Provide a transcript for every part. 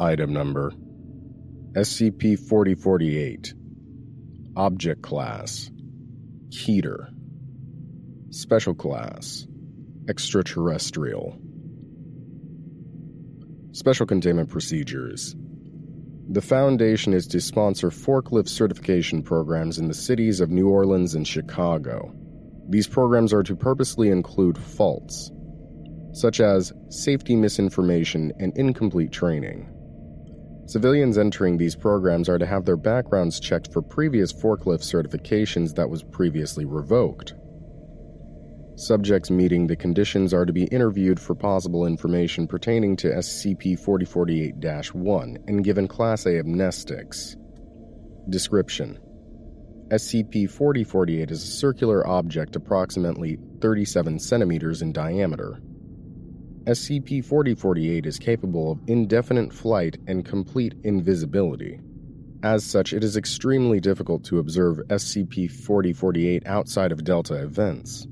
Item number SCP 4048 Object Class Keter Special Class Extraterrestrial Special Containment Procedures The Foundation is to sponsor forklift certification programs in the cities of New Orleans and Chicago. These programs are to purposely include faults, such as safety misinformation and incomplete training. Civilians entering these programs are to have their backgrounds checked for previous forklift certifications that was previously revoked. Subjects meeting the conditions are to be interviewed for possible information pertaining to SCP 4048 1 and given Class A amnestics. Description SCP 4048 is a circular object approximately 37 centimeters in diameter. SCP 4048 is capable of indefinite flight and complete invisibility. As such, it is extremely difficult to observe SCP 4048 outside of Delta events.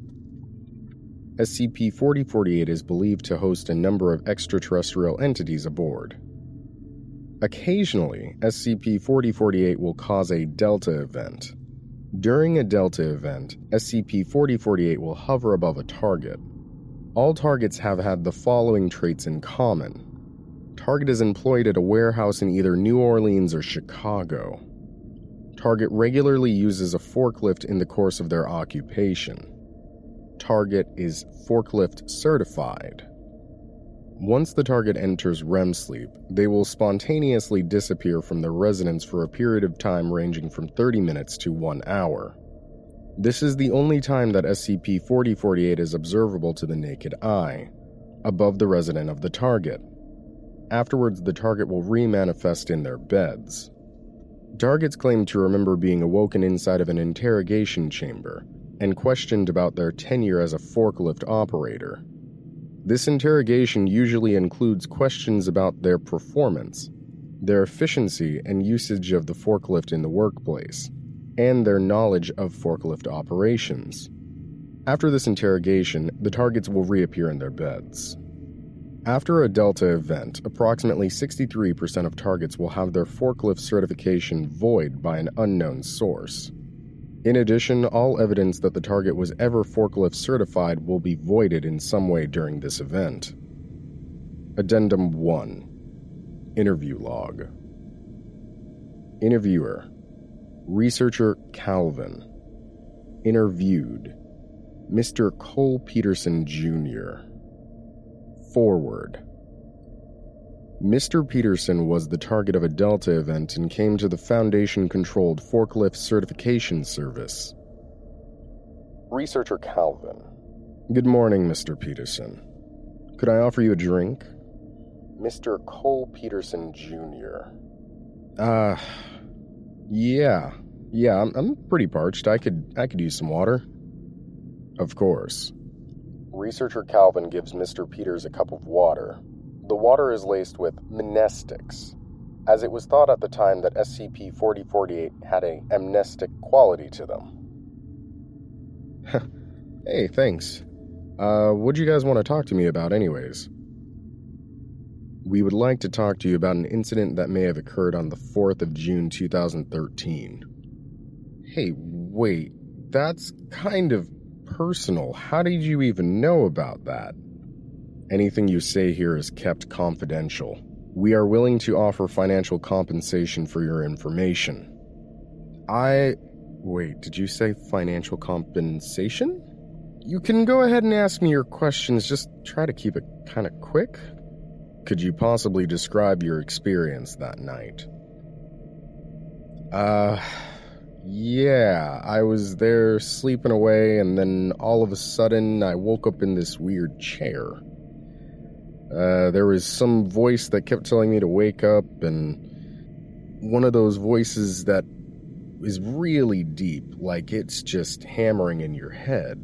SCP 4048 is believed to host a number of extraterrestrial entities aboard. Occasionally, SCP 4048 will cause a Delta event. During a Delta event, SCP 4048 will hover above a target. All targets have had the following traits in common. Target is employed at a warehouse in either New Orleans or Chicago. Target regularly uses a forklift in the course of their occupation. Target is forklift certified. Once the target enters REM sleep, they will spontaneously disappear from their residence for a period of time ranging from 30 minutes to 1 hour. This is the only time that SCP 4048 is observable to the naked eye, above the resident of the target. Afterwards, the target will remanifest in their beds. Targets claim to remember being awoken inside of an interrogation chamber and questioned about their tenure as a forklift operator. This interrogation usually includes questions about their performance, their efficiency and usage of the forklift in the workplace, and their knowledge of forklift operations. After this interrogation, the targets will reappear in their beds. After a Delta event, approximately 63% of targets will have their forklift certification void by an unknown source. In addition, all evidence that the target was ever forklift certified will be voided in some way during this event. Addendum 1 Interview Log Interviewer Researcher Calvin. Interviewed Mr. Cole Peterson Jr. Forward Mr. Peterson was the target of a Delta event and came to the Foundation controlled forklift certification service. Researcher Calvin. Good morning, Mr. Peterson. Could I offer you a drink? Mr. Cole Peterson Jr. Ah, uh, yeah, yeah, I'm, I'm pretty parched. I could I could use some water. Of course. Researcher Calvin gives Mr. Peters a cup of water. The water is laced with amnestics, as it was thought at the time that SCP 4048 had a amnestic quality to them. hey, thanks. Uh, what do you guys want to talk to me about, anyways? We would like to talk to you about an incident that may have occurred on the 4th of June 2013. Hey, wait, that's kind of personal. How did you even know about that? Anything you say here is kept confidential. We are willing to offer financial compensation for your information. I. Wait, did you say financial compensation? You can go ahead and ask me your questions, just try to keep it kind of quick. Could you possibly describe your experience that night? Uh, Yeah, I was there sleeping away, and then all of a sudden I woke up in this weird chair. Uh, there was some voice that kept telling me to wake up, and one of those voices that is really deep, like it's just hammering in your head.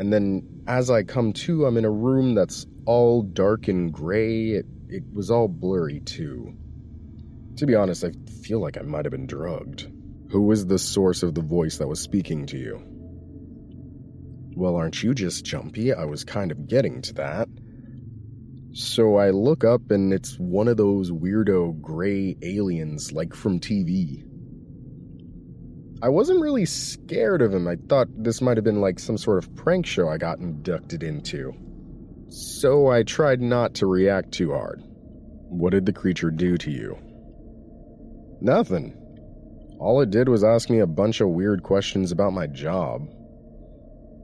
And then as I come to, I'm in a room that's all dark and gray. It, it was all blurry too. To be honest, I feel like I might have been drugged. Who was the source of the voice that was speaking to you? Well, aren't you just jumpy? I was kind of getting to that. So I look up and it's one of those weirdo gray aliens like from TV. I wasn't really scared of him. I thought this might have been like some sort of prank show I got inducted into. So I tried not to react too hard. What did the creature do to you? Nothing. All it did was ask me a bunch of weird questions about my job.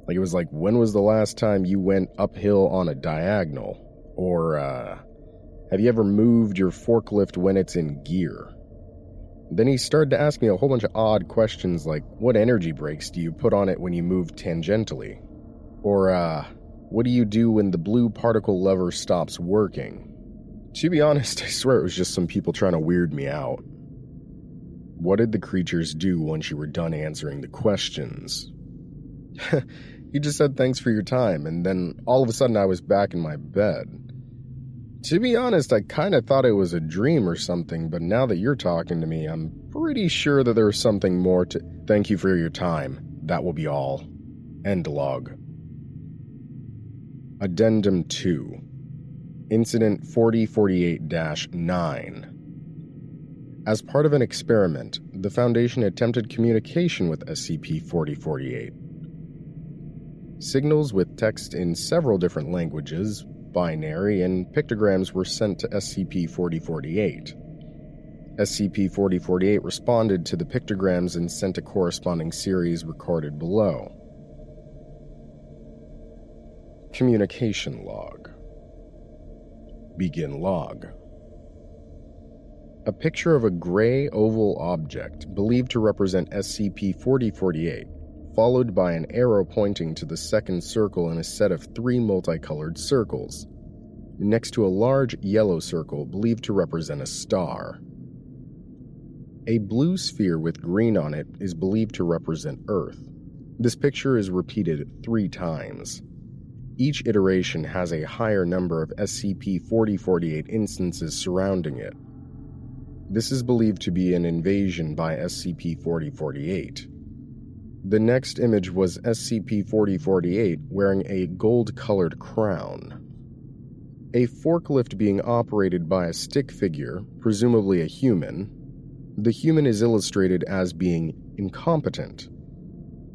Like it was like, when was the last time you went uphill on a diagonal? Or, uh, have you ever moved your forklift when it's in gear? Then he started to ask me a whole bunch of odd questions like, what energy brakes do you put on it when you move tangentially? Or, uh, what do you do when the blue particle lever stops working? To be honest, I swear it was just some people trying to weird me out. What did the creatures do once you were done answering the questions? he just said thanks for your time, and then all of a sudden I was back in my bed. To be honest, I kind of thought it was a dream or something, but now that you're talking to me, I'm pretty sure that there's something more to. Thank you for your time. That will be all. End log. Addendum 2 Incident 4048 9. As part of an experiment, the Foundation attempted communication with SCP 4048. Signals with text in several different languages, binary, and pictograms were sent to SCP 4048. SCP 4048 responded to the pictograms and sent a corresponding series recorded below. Communication Log Begin Log A picture of a gray oval object believed to represent SCP 4048 followed by an arrow pointing to the second circle in a set of three multicolored circles, next to a large yellow circle believed to represent a star. A blue sphere with green on it is believed to represent Earth. This picture is repeated three times. Each iteration has a higher number of SCP 4048 instances surrounding it. This is believed to be an invasion by SCP 4048. The next image was SCP 4048 wearing a gold colored crown. A forklift being operated by a stick figure, presumably a human. The human is illustrated as being incompetent.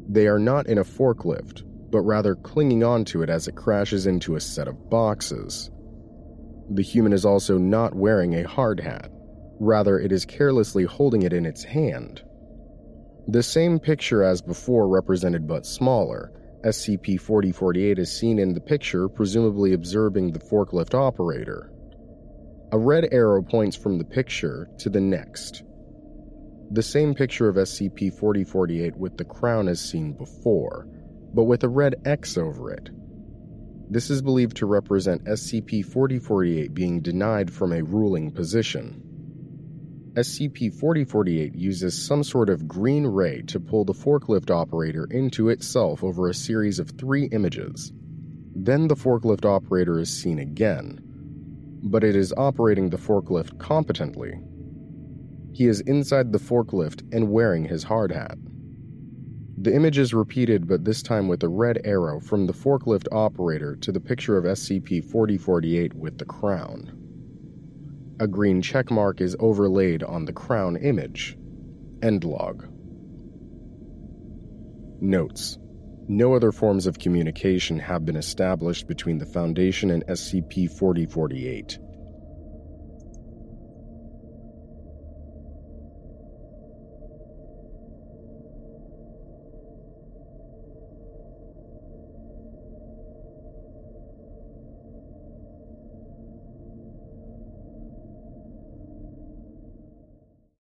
They are not in a forklift, but rather clinging onto it as it crashes into a set of boxes. The human is also not wearing a hard hat, rather, it is carelessly holding it in its hand. The same picture as before represented but smaller. SCP 4048 is seen in the picture, presumably observing the forklift operator. A red arrow points from the picture to the next. The same picture of SCP 4048 with the crown as seen before, but with a red X over it. This is believed to represent SCP 4048 being denied from a ruling position. SCP 4048 uses some sort of green ray to pull the forklift operator into itself over a series of three images. Then the forklift operator is seen again, but it is operating the forklift competently. He is inside the forklift and wearing his hard hat. The image is repeated, but this time with a red arrow from the forklift operator to the picture of SCP 4048 with the crown. A green checkmark is overlaid on the crown image. End log. Notes No other forms of communication have been established between the Foundation and SCP 4048.